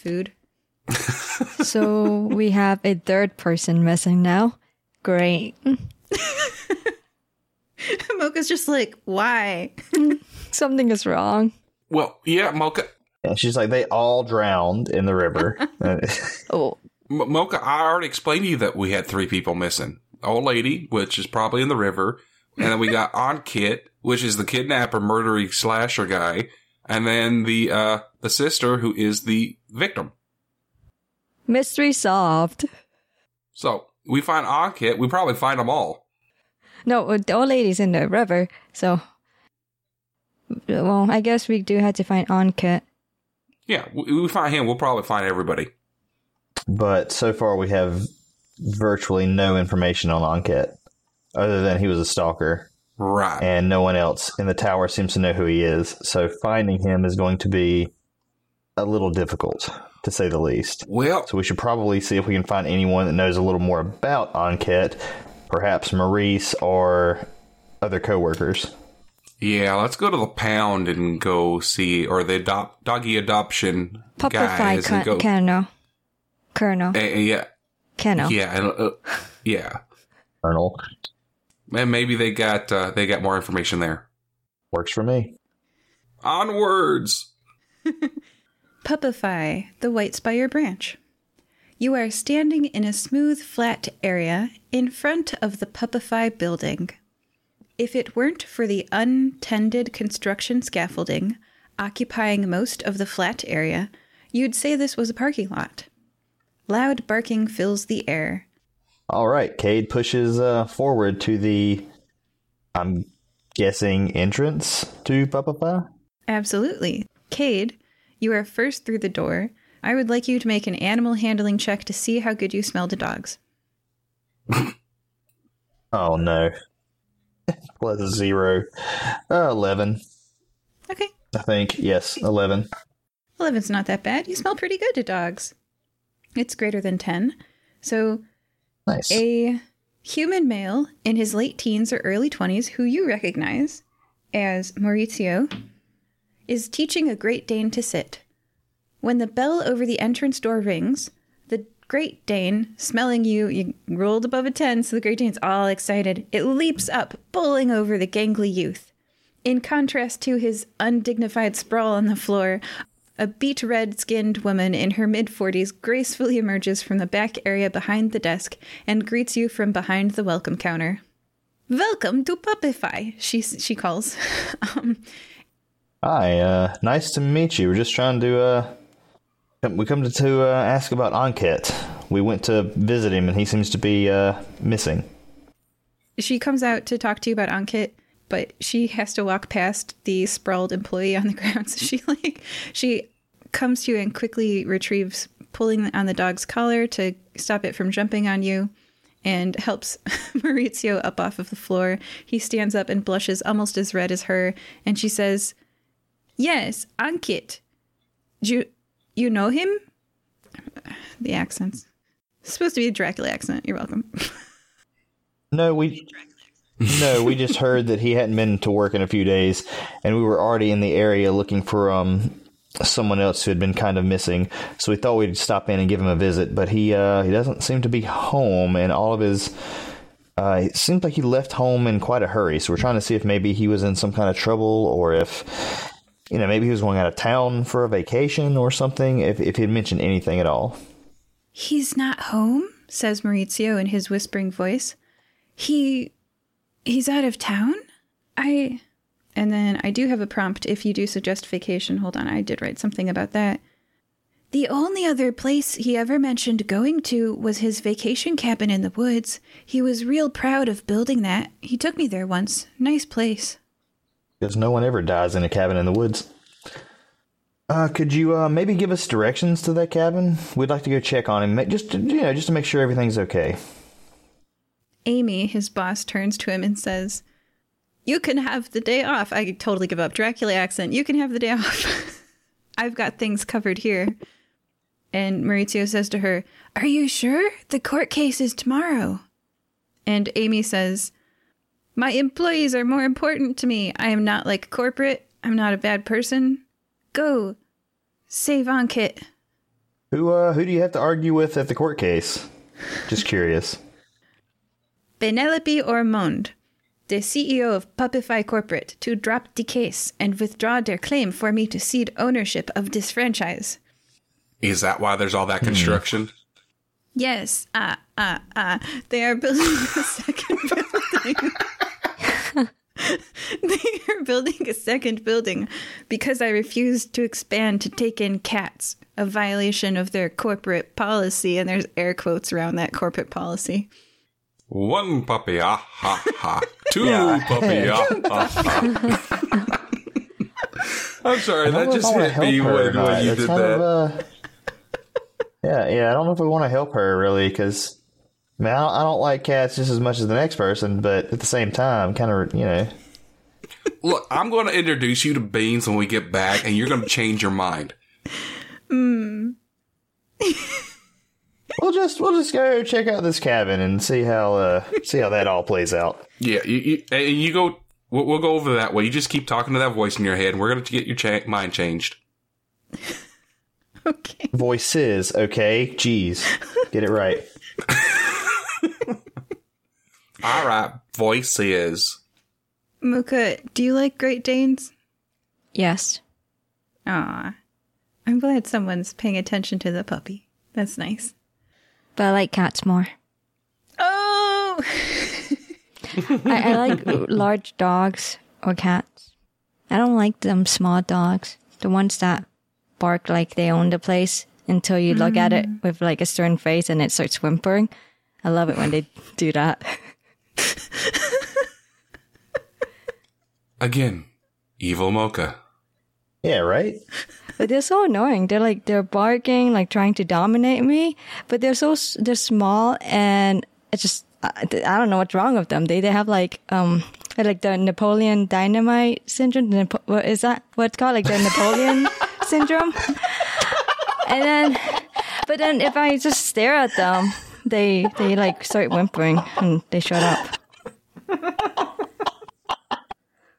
food. So we have a third person missing now. Great. Mocha's just like, why? Something is wrong. Well, yeah, Mocha. And she's like, they all drowned in the river. Oh, M- Mocha, I already explained to you that we had three people missing. Old lady, which is probably in the river, and then we got Ankit, which is the kidnapper, murdering slasher guy, and then the uh the sister who is the victim. mystery solved. So we find Ankit, we probably find them all. No, uh, the old lady's in the river, so. Well, I guess we do have to find Ankit. Yeah, we, we find him, we'll probably find everybody. but so far, we have virtually no information on Ankit, other than he was a stalker, Right. and no one else in the tower seems to know who he is. So finding him is going to be a little difficult, to say the least. Well, So we should probably see if we can find anyone that knows a little more about Ankit, perhaps Maurice or other coworkers. yeah, let's go to the pound and go see, or the adopt, doggy adoption Puppify guys and go. Colonel. Colonel. Eh, eh, yeah, Colonel. yeah, uh, yeah. Colonel And maybe they got uh, they got more information there. works for me. Onwards. Puppify, the White Spire branch. You are standing in a smooth, flat area in front of the Puppify building. If it weren't for the untended construction scaffolding occupying most of the flat area, you'd say this was a parking lot. Loud barking fills the air. All right, Cade pushes uh, forward to the, I'm guessing, entrance to Puppify. Absolutely. Cade, you are first through the door. I would like you to make an animal handling check to see how good you smell to dogs. Oh no. Plus zero. Uh, 11, Okay. I think. Yes, 11. 11's not that bad. You smell pretty good to dogs. It's greater than 10. So, Nice. a human male in his late teens or early 20s who you recognize as Maurizio is teaching a Great Dane to sit. When the bell over the entrance door rings, the Great Dane, smelling you, you rolled above a 10, so the Great Dane's all excited. It leaps up, bowling over the gangly youth. In contrast to his undignified sprawl on the floor, a beet red skinned woman in her mid 40s gracefully emerges from the back area behind the desk and greets you from behind the welcome counter. Welcome to Puppify, she, she calls. um, Hi, uh, nice to meet you. We're just trying to, uh, we come to, to uh, ask about Ankit. We went to visit him and he seems to be, uh, missing. she comes out to talk to you about Ankit, but she has to walk past the sprawled employee on the ground. So she like she comes to you and quickly retrieves pulling on the dog's collar to stop it from jumping on you and helps Maurizio up off of the floor. He stands up and blushes almost as red as her and she says, "Yes, Ankit. Do you you know him?" The accents. It's supposed to be a Dracula accent. You're welcome. No, we, no, we just heard that he hadn't been to work in a few days and we were already in the area looking for, um, someone else who had been kind of missing. So we thought we'd stop in and give him a visit, but he, uh, he doesn't seem to be home and all of his, uh, it seems like he left home in quite a hurry. So we're trying to see if maybe he was in some kind of trouble or if, you know, maybe he was going out of town for a vacation or something, if, if he had mentioned anything at all. He's not home, says Maurizio in his whispering voice. He he's out of town? I and then I do have a prompt if you do suggest vacation. Hold on, I did write something about that. The only other place he ever mentioned going to was his vacation cabin in the woods. He was real proud of building that. He took me there once. Nice place. Because no one ever dies in a cabin in the woods. Uh, could you uh, maybe give us directions to that cabin? We'd like to go check on him, just to, you know, just to make sure everything's okay. Amy, his boss, turns to him and says, You can have the day off. I totally give up Dracula accent. You can have the day off. I've got things covered here. And Maurizio says to her, Are you sure? The court case is tomorrow. And Amy says, My employees are more important to me. I am not like corporate. I'm not a bad person. Go. Save Ankit. Who uh who do you have to argue with at the court case? Just curious. Penelope Ormond, the CEO of Puppify Corporate, to drop the case and withdraw their claim for me to cede ownership of this franchise. Is that why there's all that construction? Yes, ah, ah, ah. They are building a second building. they are building a second building because I refused to expand to take in cats, a violation of their corporate policy. And there's air quotes around that corporate policy. One puppy, ah ha ha. Two Yeah. puppy, ah ha ha. I'm sorry, that just I wanna hit me help her or when, when you It's did that. of, uh, yeah, yeah. I don't know if we want to help her really because, I mean, I don't, I don't like cats just as much as the next person, but at the same time, kind of, you know. Look, I'm going to introduce you to Beans when we get back, and you're going to change your mind. We'll just we'll just go check out this cabin and see how uh see how that all plays out. Yeah, you, you, and you go. We'll, we'll go over that way. You just keep talking to that voice in your head, and we're going to get your cha- mind changed. Okay. Voices, okay? Jeez, get it right. All right, voices. Muka, do you like Great Danes? Yes. Ah, I'm glad someone's paying attention to the puppy. That's nice. But I like cats more. Oh! I, I like large dogs or cats. I don't like them small dogs. The ones that bark like they own the place until you look at it mm. with like a stern face and it starts whimpering. I love it when they do that. Again, evil mocha. Yeah, right. But they're so annoying. They're like they're barking, like trying to dominate me. But they're so they're small, and it's just I, I don't know what's wrong with them. They they have like um like the Napoleon Dynamite syndrome. Napo- what is that? What's called like the Napoleon syndrome? And then, but then if I just stare at them, they they like start whimpering and they shut up.